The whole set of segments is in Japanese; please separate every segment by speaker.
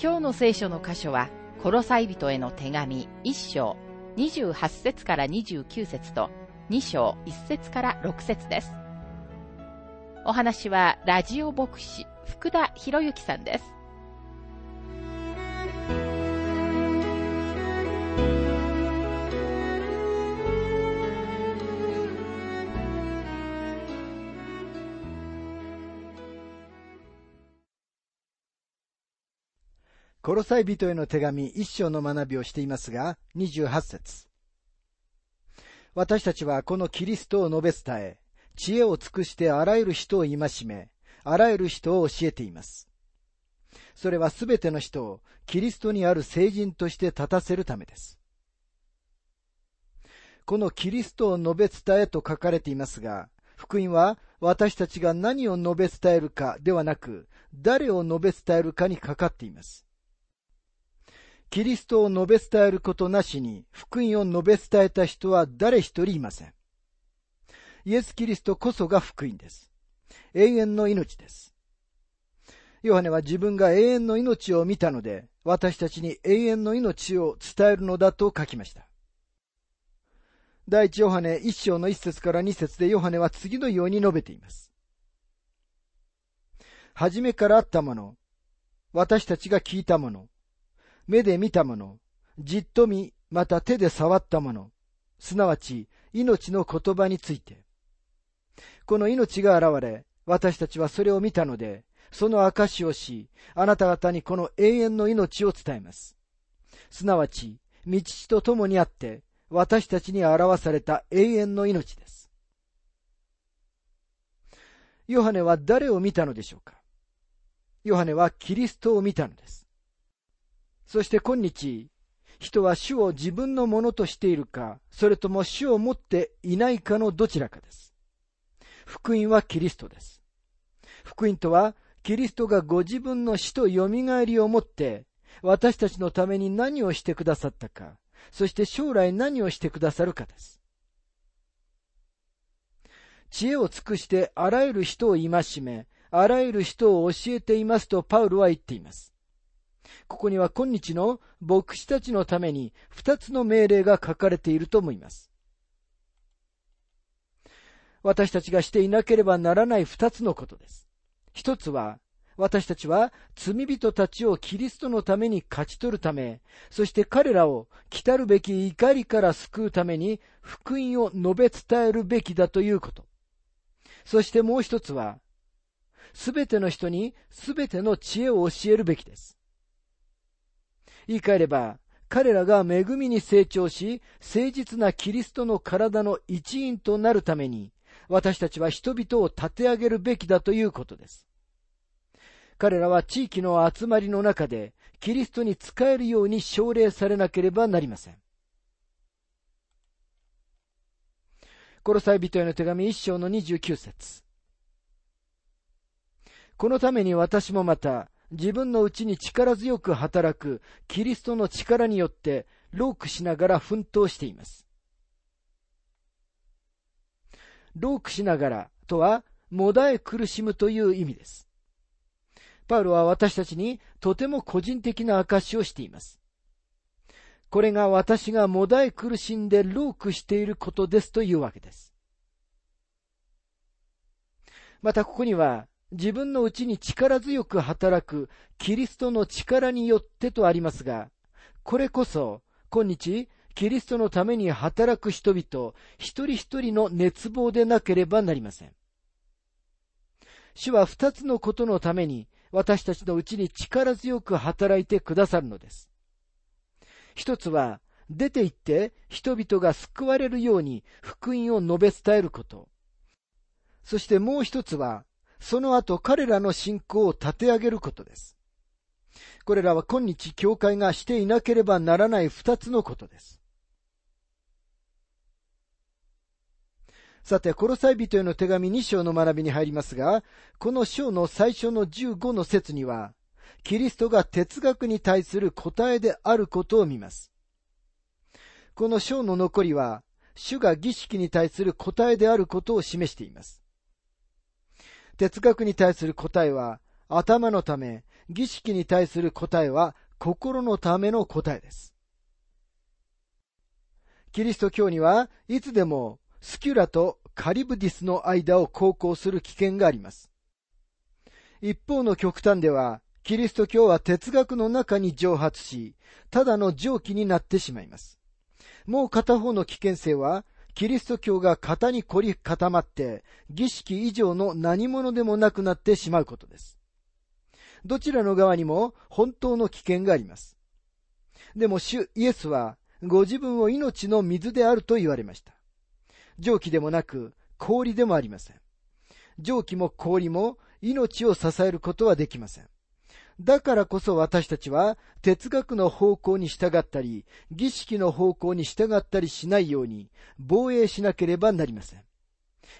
Speaker 1: 今日の聖書の箇所は、コロサイ人への手紙1章28節から29節と2章1節から6節です。お話はラジオ牧師福田博之さんです。
Speaker 2: コロサイ人への手紙一章の学びをしていますが、28節私たちはこのキリストを述べ伝え、知恵を尽くしてあらゆる人を戒め、あらゆる人を教えています。それはすべての人をキリストにある聖人として立たせるためです。このキリストを述べ伝えと書かれていますが、福音は私たちが何を述べ伝えるかではなく、誰を述べ伝えるかにかかっています。キリストを述べ伝えることなしに福音を述べ伝えた人は誰一人いません。イエス・キリストこそが福音です。永遠の命です。ヨハネは自分が永遠の命を見たので、私たちに永遠の命を伝えるのだと書きました。第一ヨハネ一章の一節から二節でヨハネは次のように述べています。初めからあったもの、私たちが聞いたもの、目で見たもの、じっと見、また手で触ったもの、すなわち命の言葉について。この命が現れ、私たちはそれを見たので、その証をし、あなた方にこの永遠の命を伝えます。すなわち、道父と共にあって、私たちに表された永遠の命です。ヨハネは誰を見たのでしょうか？ヨハネはキリストを見たのです。そして今日、人は主を自分のものとしているか、それとも主を持っていないかのどちらかです。福音はキリストです。福音とは、キリストがご自分の死と蘇りをもって、私たちのために何をしてくださったか、そして将来何をしてくださるかです。知恵を尽くしてあらゆる人を戒め、あらゆる人を教えていますとパウロは言っています。ここには今日の牧師たちのために二つの命令が書かれていると思います。私たちがしていなければならない二つのことです。一つは、私たちは罪人たちをキリストのために勝ち取るため、そして彼らを来たるべき怒りから救うために福音を述べ伝えるべきだということ。そしてもう一つは、すべての人にすべての知恵を教えるべきです。言い換えれば、彼らが恵みに成長し、誠実なキリストの体の一員となるために、私たちは人々を立て上げるべきだということです。彼らは地域の集まりの中で、キリストに仕えるように奨励されなければなりません。コロサイ人への手紙一章の二十九節このために私もまた、自分のうちに力強く働くキリストの力によってロークしながら奮闘しています。ロークしながらとは、もだえ苦しむという意味です。パウロは私たちにとても個人的な証をしています。これが私がもだえ苦しんでロークしていることですというわけです。またここには、自分のうちに力強く働くキリストの力によってとありますが、これこそ、今日、キリストのために働く人々、一人一人の熱望でなければなりません。主は二つのことのために、私たちのうちに力強く働いてくださるのです。一つは、出て行って人々が救われるように福音を述べ伝えること。そしてもう一つは、その後彼らの信仰を立て上げることです。これらは今日教会がしていなければならない二つのことです。さて、コロサイ人への手紙2章の学びに入りますが、この章の最初の15の説には、キリストが哲学に対する答えであることを見ます。この章の残りは、主が儀式に対する答えであることを示しています。哲学に対する答えは頭のため、儀式に対する答えは心のための答えです。キリスト教にはいつでもスキュラとカリブディスの間を航行する危険があります。一方の極端では、キリスト教は哲学の中に蒸発し、ただの蒸気になってしまいます。もう片方の危険性は、キリスト教が型に凝り固まって、儀式以上の何者でもなくなってしまうことです。どちらの側にも本当の危険があります。でも主イエスは、ご自分を命の水であると言われました。蒸気でもなく、氷でもありません。蒸気も氷も命を支えることはできません。だからこそ私たちは哲学の方向に従ったり、儀式の方向に従ったりしないように防衛しなければなりません。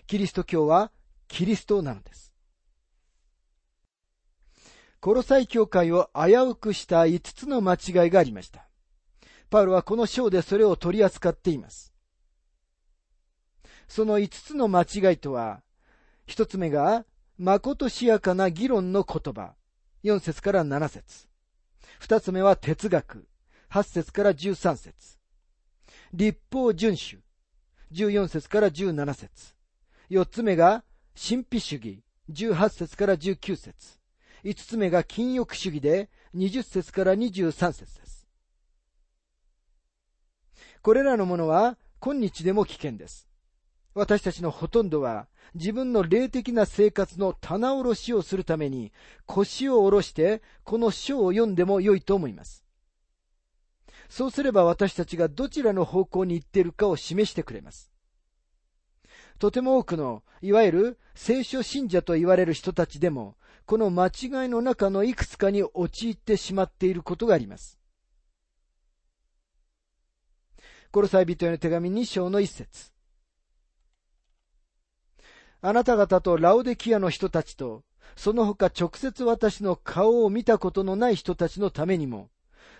Speaker 2: キリスト教はキリストなのです。コロサイ教会を危うくした5つの間違いがありました。パウロはこの章でそれを取り扱っています。その5つの間違いとは、1つ目が、まことしやかな議論の言葉。4節から7節二つ目は哲学。8節から13節立法遵守。14節から17節四つ目が神秘主義。18節から19節五つ目が禁欲主義で20節から23節です。これらのものは今日でも危険です。私たちのほとんどは自分の霊的な生活の棚卸しをするために腰を下ろしてこの書を読んでも良いと思います。そうすれば私たちがどちらの方向に行っているかを示してくれます。とても多くの、いわゆる聖書信者と言われる人たちでも、この間違いの中のいくつかに陥ってしまっていることがあります。コロサイ人への手紙2章の一節。あなた方とラオデキアの人たちと、その他直接私の顔を見たことのない人たちのためにも、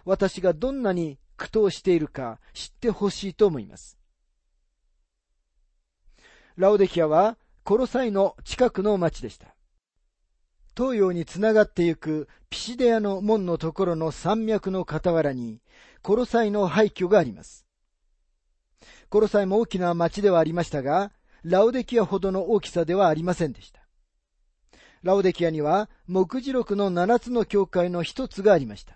Speaker 2: 私がどんなに苦闘しているか知ってほしいと思います。ラオデキアはコロサイの近くの町でした。東洋につながってゆくピシデアの門のところの山脈の傍らにコロサイの廃墟があります。コロサイも大きな町ではありましたが、ラオデキアほどの大きさではありませんでした。ラオデキアには、目次録の七つの教会の一つがありました。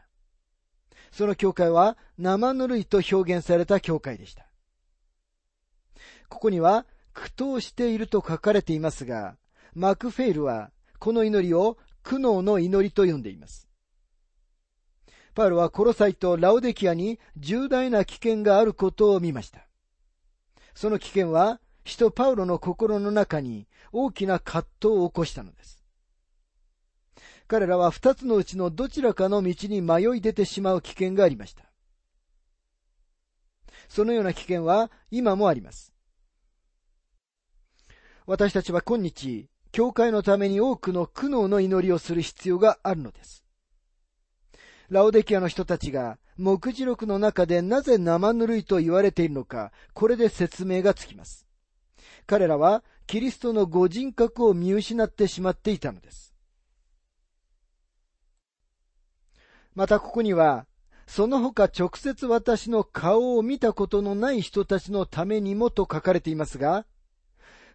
Speaker 2: その教会は生ぬるいと表現された教会でした。ここには、苦闘していると書かれていますが、マクフェイルは、この祈りを苦悩の祈りと呼んでいます。パウロはコロサイとラオデキアに重大な危険があることを見ました。その危険は使徒パウロの心の中に大きな葛藤を起こしたのです。彼らは二つのうちのどちらかの道に迷い出てしまう危険がありました。そのような危険は今もあります。私たちは今日、教会のために多くの苦悩の祈りをする必要があるのです。ラオデキアの人たちが目次録の中でなぜ生ぬるいと言われているのか、これで説明がつきます。彼らはキリストのご人格を見失ってしまっていたのです。またここには、その他直接私の顔を見たことのない人たちのためにもと書かれていますが、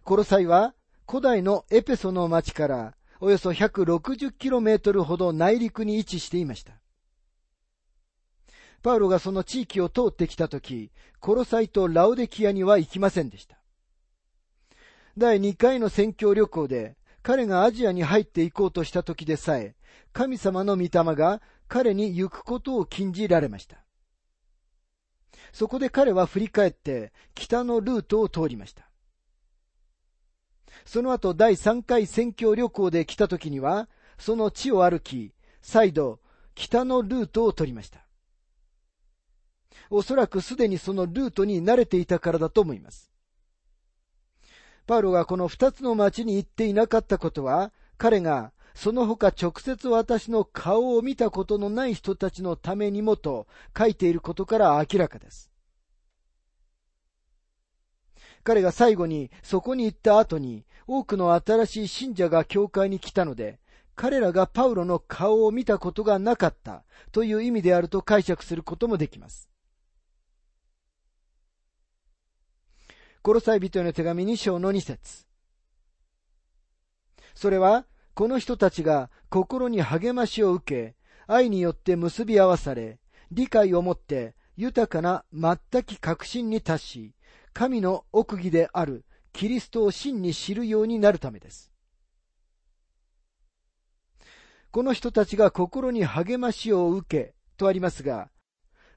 Speaker 2: コロサイは古代のエペソの町からおよそ 160km ほど内陸に位置していました。パウロがその地域を通ってきたとき、コロサイとラオデキアには行きませんでした。第2回の宣教旅行で彼がアジアに入っていこうとした時でさえ、神様の御霊が彼に行くことを禁じられました。そこで彼は振り返って北のルートを通りました。その後第3回宣教旅行で来た時には、その地を歩き、再度北のルートを取りました。おそらくすでにそのルートに慣れていたからだと思います。パウロがこの二つの町に行っていなかったことは、彼がその他直接私の顔を見たことのない人たちのためにもと書いていることから明らかです。彼が最後にそこに行った後に多くの新しい信者が教会に来たので、彼らがパウロの顔を見たことがなかったという意味であると解釈することもできます。コロサイ人への手紙2章の2節それは、この人たちが心に励ましを受け、愛によって結び合わされ、理解をもって豊かな全き確信に達し、神の奥義であるキリストを真に知るようになるためです。この人たちが心に励ましを受けとありますが、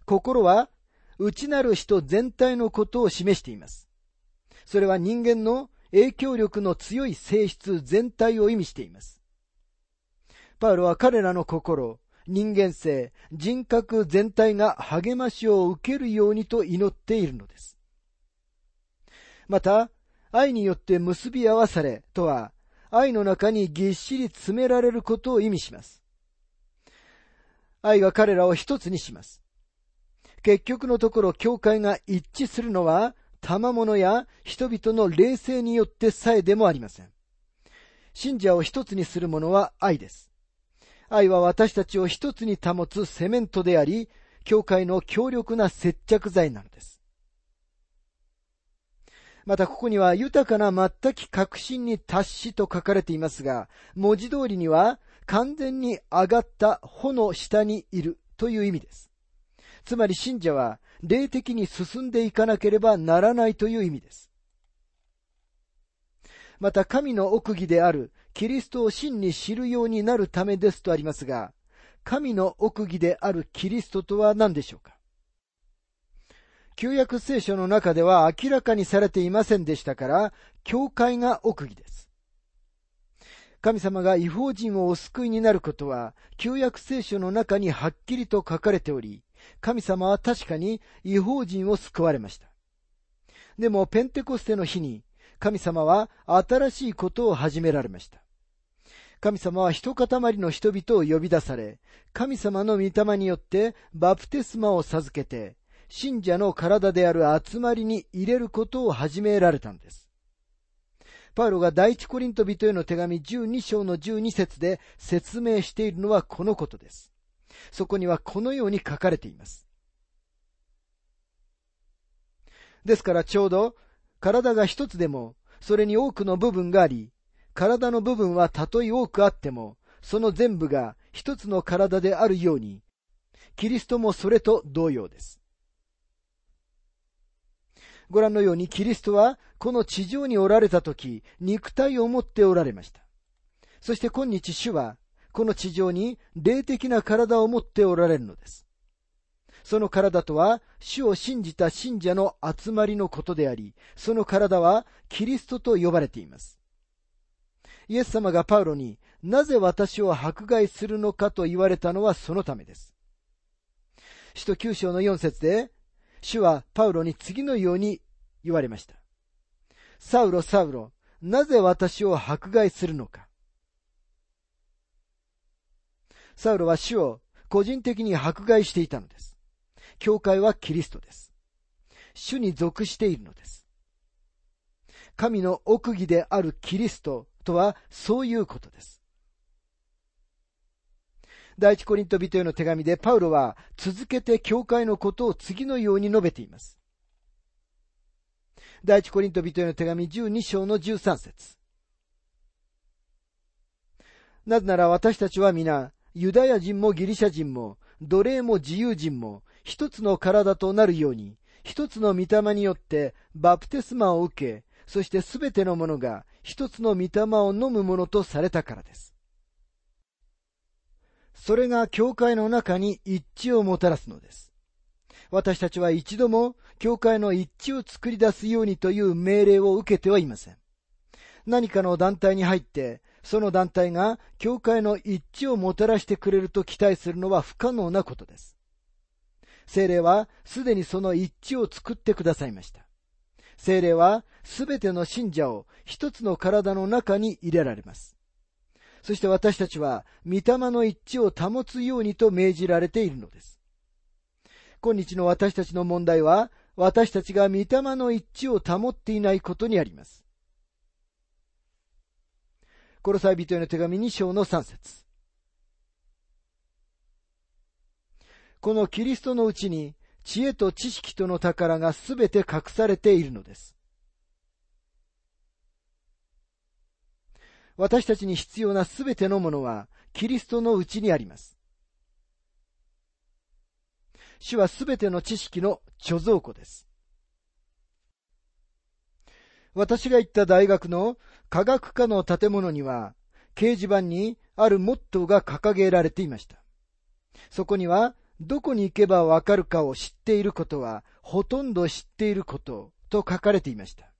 Speaker 2: 心は内なる人全体のことを示しています。それは人間の影響力の強い性質全体を意味しています。パウロは彼らの心、人間性、人格全体が励ましを受けるようにと祈っているのです。また、愛によって結び合わされとは、愛の中にぎっしり詰められることを意味します。愛が彼らを一つにします。結局のところ、教会が一致するのは、賜物や人々の霊性によってさえでもありません。信者を一つにするものは愛です。愛は私たちを一つに保つセメントであり、教会の強力な接着剤なのです。またここには豊かな全き確信に達しと書かれていますが、文字通りには完全に上がった穂の下にいるという意味です。つまり信者は霊的に進んでいかなければならないという意味です。また神の奥義であるキリストを真に知るようになるためですとありますが、神の奥義であるキリストとは何でしょうか？旧約聖書の中では明らかにされていませんでしたから、教会が奥義です。神様が違法人をお救いになることは、旧約聖書の中にはっきりと書かれており、神様は確かに違法人を救われました。でも、ペンテコステの日に、神様は新しいことを始められました。神様は一塊の人々を呼び出され、神様の御霊によってバプテスマを授けて、信者の体である集まりに入れることを始められたのです。パウロが第一コリント人への手紙12章の12節で説明しているのはこのことです。そこにはこのように書かれています。ですからちょうど体が一つでもそれに多くの部分があり、体の部分はたとえ多くあっても、その全部が一つの体であるように、キリストもそれと同様です。ご覧のようにキリストはこの地上におられた時、肉体を持っておられました。そして今日主はこの地上に霊的な体を持っておられるのです。その体とは、主を信じた信者の集まりのことであり、その体はキリストと呼ばれています。イエス様がパウロになぜ私を迫害するのかと言われたのはそのためです。使徒九章の四節で、主はパウロに次のように言われました。サウロ、サウロ、なぜ私を迫害するのか。サウロは主を個人的に迫害していたのです。教会はキリストです。主に属しているのです。神の奥義であるキリストとはそういうことです。第一コリント人への手紙でパウロは続けて教会のことを次のように述べています。第一コリント人への手紙12章の13節なぜなら私たちは皆ユダヤ人もギリシャ人も、奴隷も自由人も、一つの体となるように、一つの御霊によってバプテスマを受け、そしてすべてのものが一つの御霊を飲むものとされたからです。それが教会の中に一致をもたらすのです。私たちは一度も教会の一致を作り出すようにという命令を受けてはいません。何かの団体に入って、その団体が教会の一致をもたらしてくれると期待するのは不可能なことです。精霊はすでにその一致を作ってくださいました。精霊はすべての信者を一つの体の中に入れられます。そして私たちは、御霊の一致を保つようにと命じられているのです。今日の私たちの問題は、私たちが御霊の一致を保っていないことにあります。コロサイ人への手紙2章の3節このキリストのうちに知恵と知識との宝がすべて隠されているのです。私たちに必要なすべてのものはキリストのうちにあります。主はすべての知識の貯蔵庫です。私が行った大学の科学科の建物には、掲示板にあるモットーが掲げられていました。そこには、どこに行けばわかるかを知っていることは、ほとんど知っていることと書かれていました。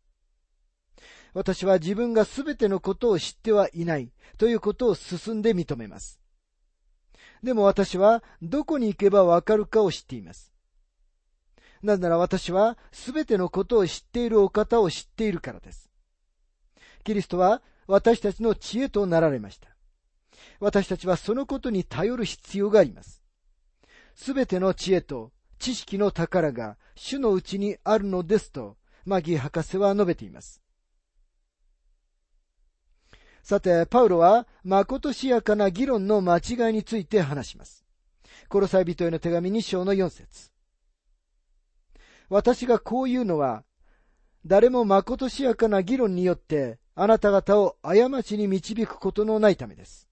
Speaker 2: 私は自分がすべてのことを知ってはいないということを進んで認めます。でも私はどこに行けばわかるかを知っています。なぜなら私はすべてのことを知っているお方を知っているからです。キリストは私たちの知恵となられました。私たちはそのことに頼る必要があります。すべての知恵と知識の宝が主のうちにあるのですと、マギー博士は述べています。さて、パウロは、まことしやかな議論の間違いについて話します。コロサイ人への手紙2章の4節私がこう言うのは、誰もまことしやかな議論によって、あなた方を過ちに導くことのないためです。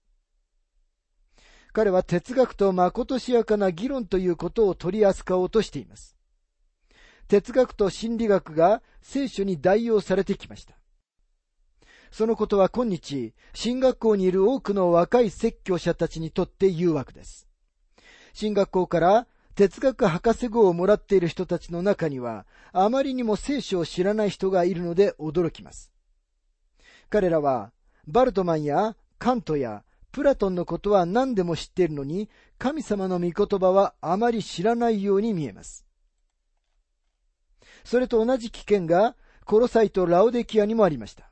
Speaker 2: 彼は哲学とまことしやかな議論ということを取り扱おうとしています。哲学と心理学が聖書に代用されてきました。そのことは今日、進学校にいる多くの若い説教者たちにとって誘惑です。進学校から哲学博士号をもらっている人たちの中には、あまりにも聖書を知らない人がいるので驚きます。彼らは、バルトマンやカントやプラトンのことは何でも知っているのに、神様の御言葉はあまり知らないように見えます。それと同じ危険が、コロサイとラオデキアにもありました。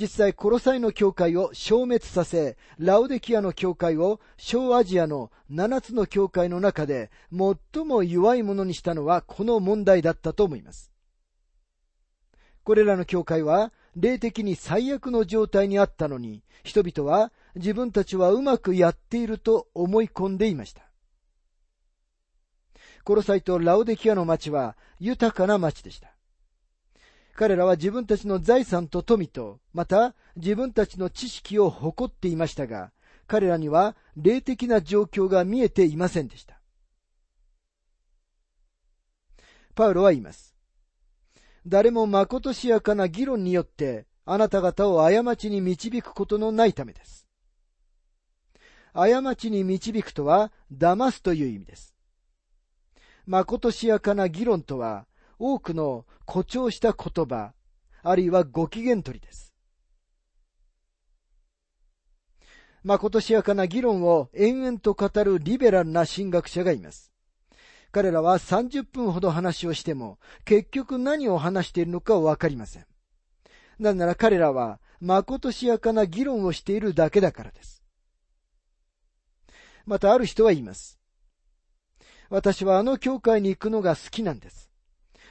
Speaker 2: 実際、コロサイの教会を消滅させ、ラオデキアの教会を小アジアの7つの教会の中で最も弱いものにしたのはこの問題だったと思います。これらの教会は霊的に最悪の状態にあったのに、人々は自分たちはうまくやっていると思い込んでいました。コロサイとラオデキアの町は豊かな町でした。彼らは自分たちの財産と富と、また自分たちの知識を誇っていましたが、彼らには霊的な状況が見えていませんでした。パウロは言います。誰もまことしやかな議論によってあなた方を過ちに導くことのないためです。過ちに導くとは、騙すという意味です。まことしやかな議論とは、多くの誇張した言葉、あるいはご機嫌取りです。まことしやかな議論を延々と語るリベラルな神学者がいます。彼らは30分ほど話をしても、結局何を話しているのかわかりません。なぜなら彼らは、まことしやかな議論をしているだけだからです。またある人は言います。私はあの教会に行くのが好きなんです。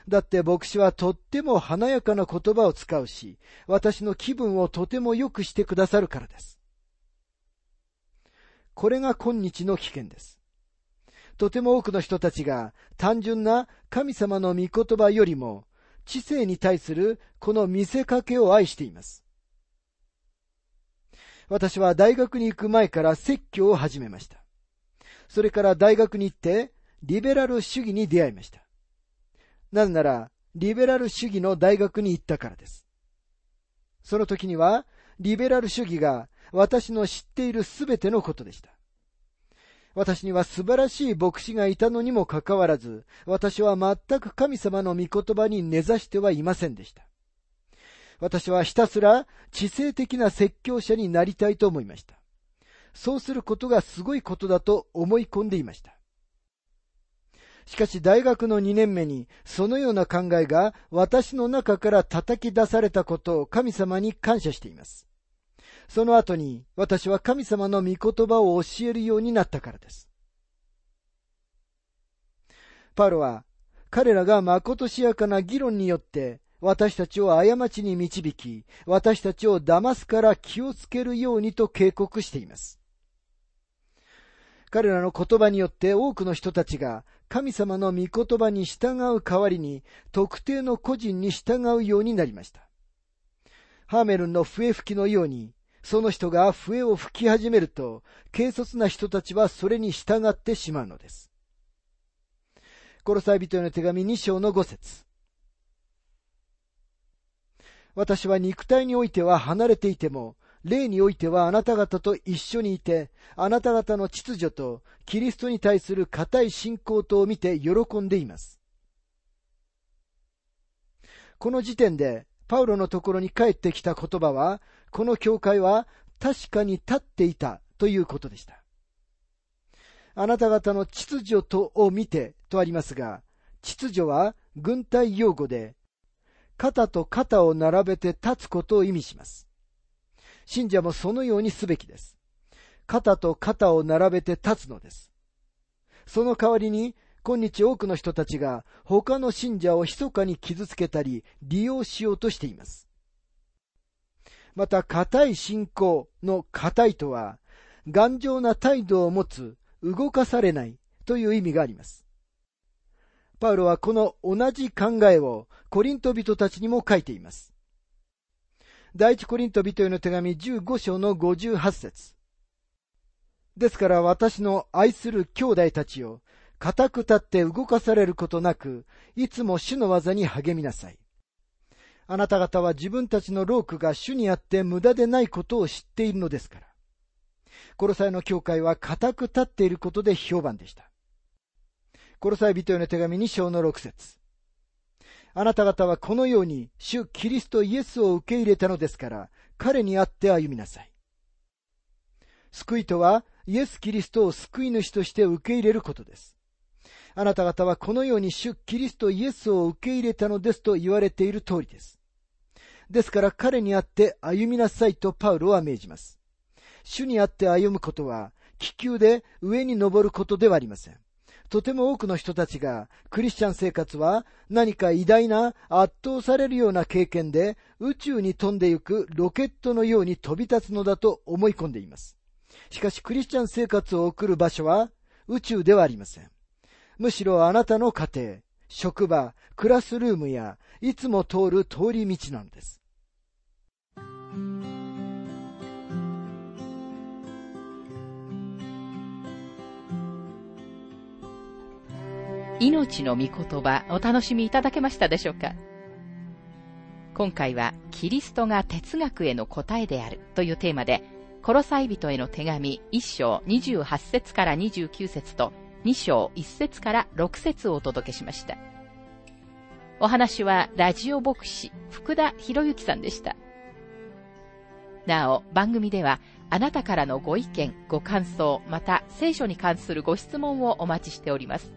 Speaker 2: だって牧師はとっても華やかな言葉を使うし、私の気分をとても良くしてくださるからです。これが今日の危険です。とても多くの人たちが単純な神様の御言葉よりも知性に対するこの見せかけを愛しています。私は大学に行く前から説教を始めました。それから大学に行って、リベラル主義に出会いました。なぜなら、リベラル主義の大学に行ったからです。その時には、リベラル主義が私の知っているすべてのことでした。私には素晴らしい牧師がいたのにもかかわらず、私は全く神様の御言葉に根ざしてはいませんでした。私はひたすら知性的な説教者になりたいと思いました。そうすることがすごいことだと思い込んでいました。しかし大学の2年目にそのような考えが私の中から叩き出されたことを神様に感謝しています。その後に私は神様の御言葉を教えるようになったからです。パロは彼らがまことしやかな議論によって私たちを過ちに導き、私たちを騙すから気をつけるようにと警告しています。彼らの言葉によって多くの人たちが神様の御言葉に従う代わりに特定の個人に従うようになりました。ハーメルンの笛吹きのように、その人が笛を吹き始めると、軽率な人たちはそれに従ってしまうのです。コロサイ人への手紙2章の5節私は肉体においては離れていても、霊においてはあなた方と一緒にいて、あなた方の秩序とキリストに対する固い信仰とを見て喜んでいます。この時点で、パウロのところに帰ってきた言葉は、この教会は確かに立っていたということでした。あなた方の秩序とを見てとありますが、秩序は軍隊用語で、肩と肩を並べて立つことを意味します。信者もそのようにすべきです。肩と肩を並べて立つのです。その代わりに、今日多くの人たちが他の信者を密かに傷つけたり利用しようとしています。また、固い信仰の固いとは、頑丈な態度を持つ、動かされないという意味があります。パウロはこの同じ考えをコリント人たちにも書いています。第一コリント人への手紙15章の58節ですから私の愛する兄弟たちを、固く立って動かされることなく、いつも主の技に励みなさい。あなた方は自分たちの労苦が主にあって無駄でないことを知っているのですから。コロサイの教会は固く立っていることで評判でした。コロサイ人への手紙2章の6節あなた方はこのように主キリストイエスを受け入れたのですから、彼にあって歩みなさい。救いとはイエス・キリストを救い主として受け入れることです。あなた方はこのように主キリストイエスを受け入れたのですと言われている通りです。ですから彼にあって歩みなさいとパウロは命じます。主にあって歩むことは気球で上に登ることではありません。とても多くの人たちが、クリスチャン生活は何か偉大な圧倒されるような経験で宇宙に飛んでゆくロケットのように飛び立つのだと思い込んでいます。しかしクリスチャン生活を送る場所は宇宙ではありません。むしろあなたの家庭、職場、クラスルームやいつも通る通り道なのです。
Speaker 1: 命の御言葉お楽しみいただけましたでしょうか？今回はキリストが哲学への答えであるというテーマで、コロサイ人への手紙1章28節から29節と2章1節から6節をお届けしました。お話はラジオ牧師福田博之さんでした。なお、番組ではあなたからのご意見、ご感想、また聖書に関するご質問をお待ちしております。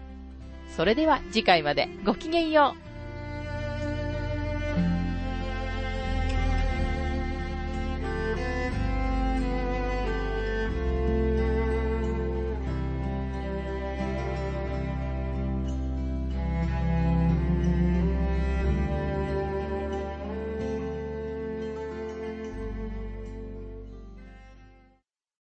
Speaker 1: それでは次回までごきげんよう。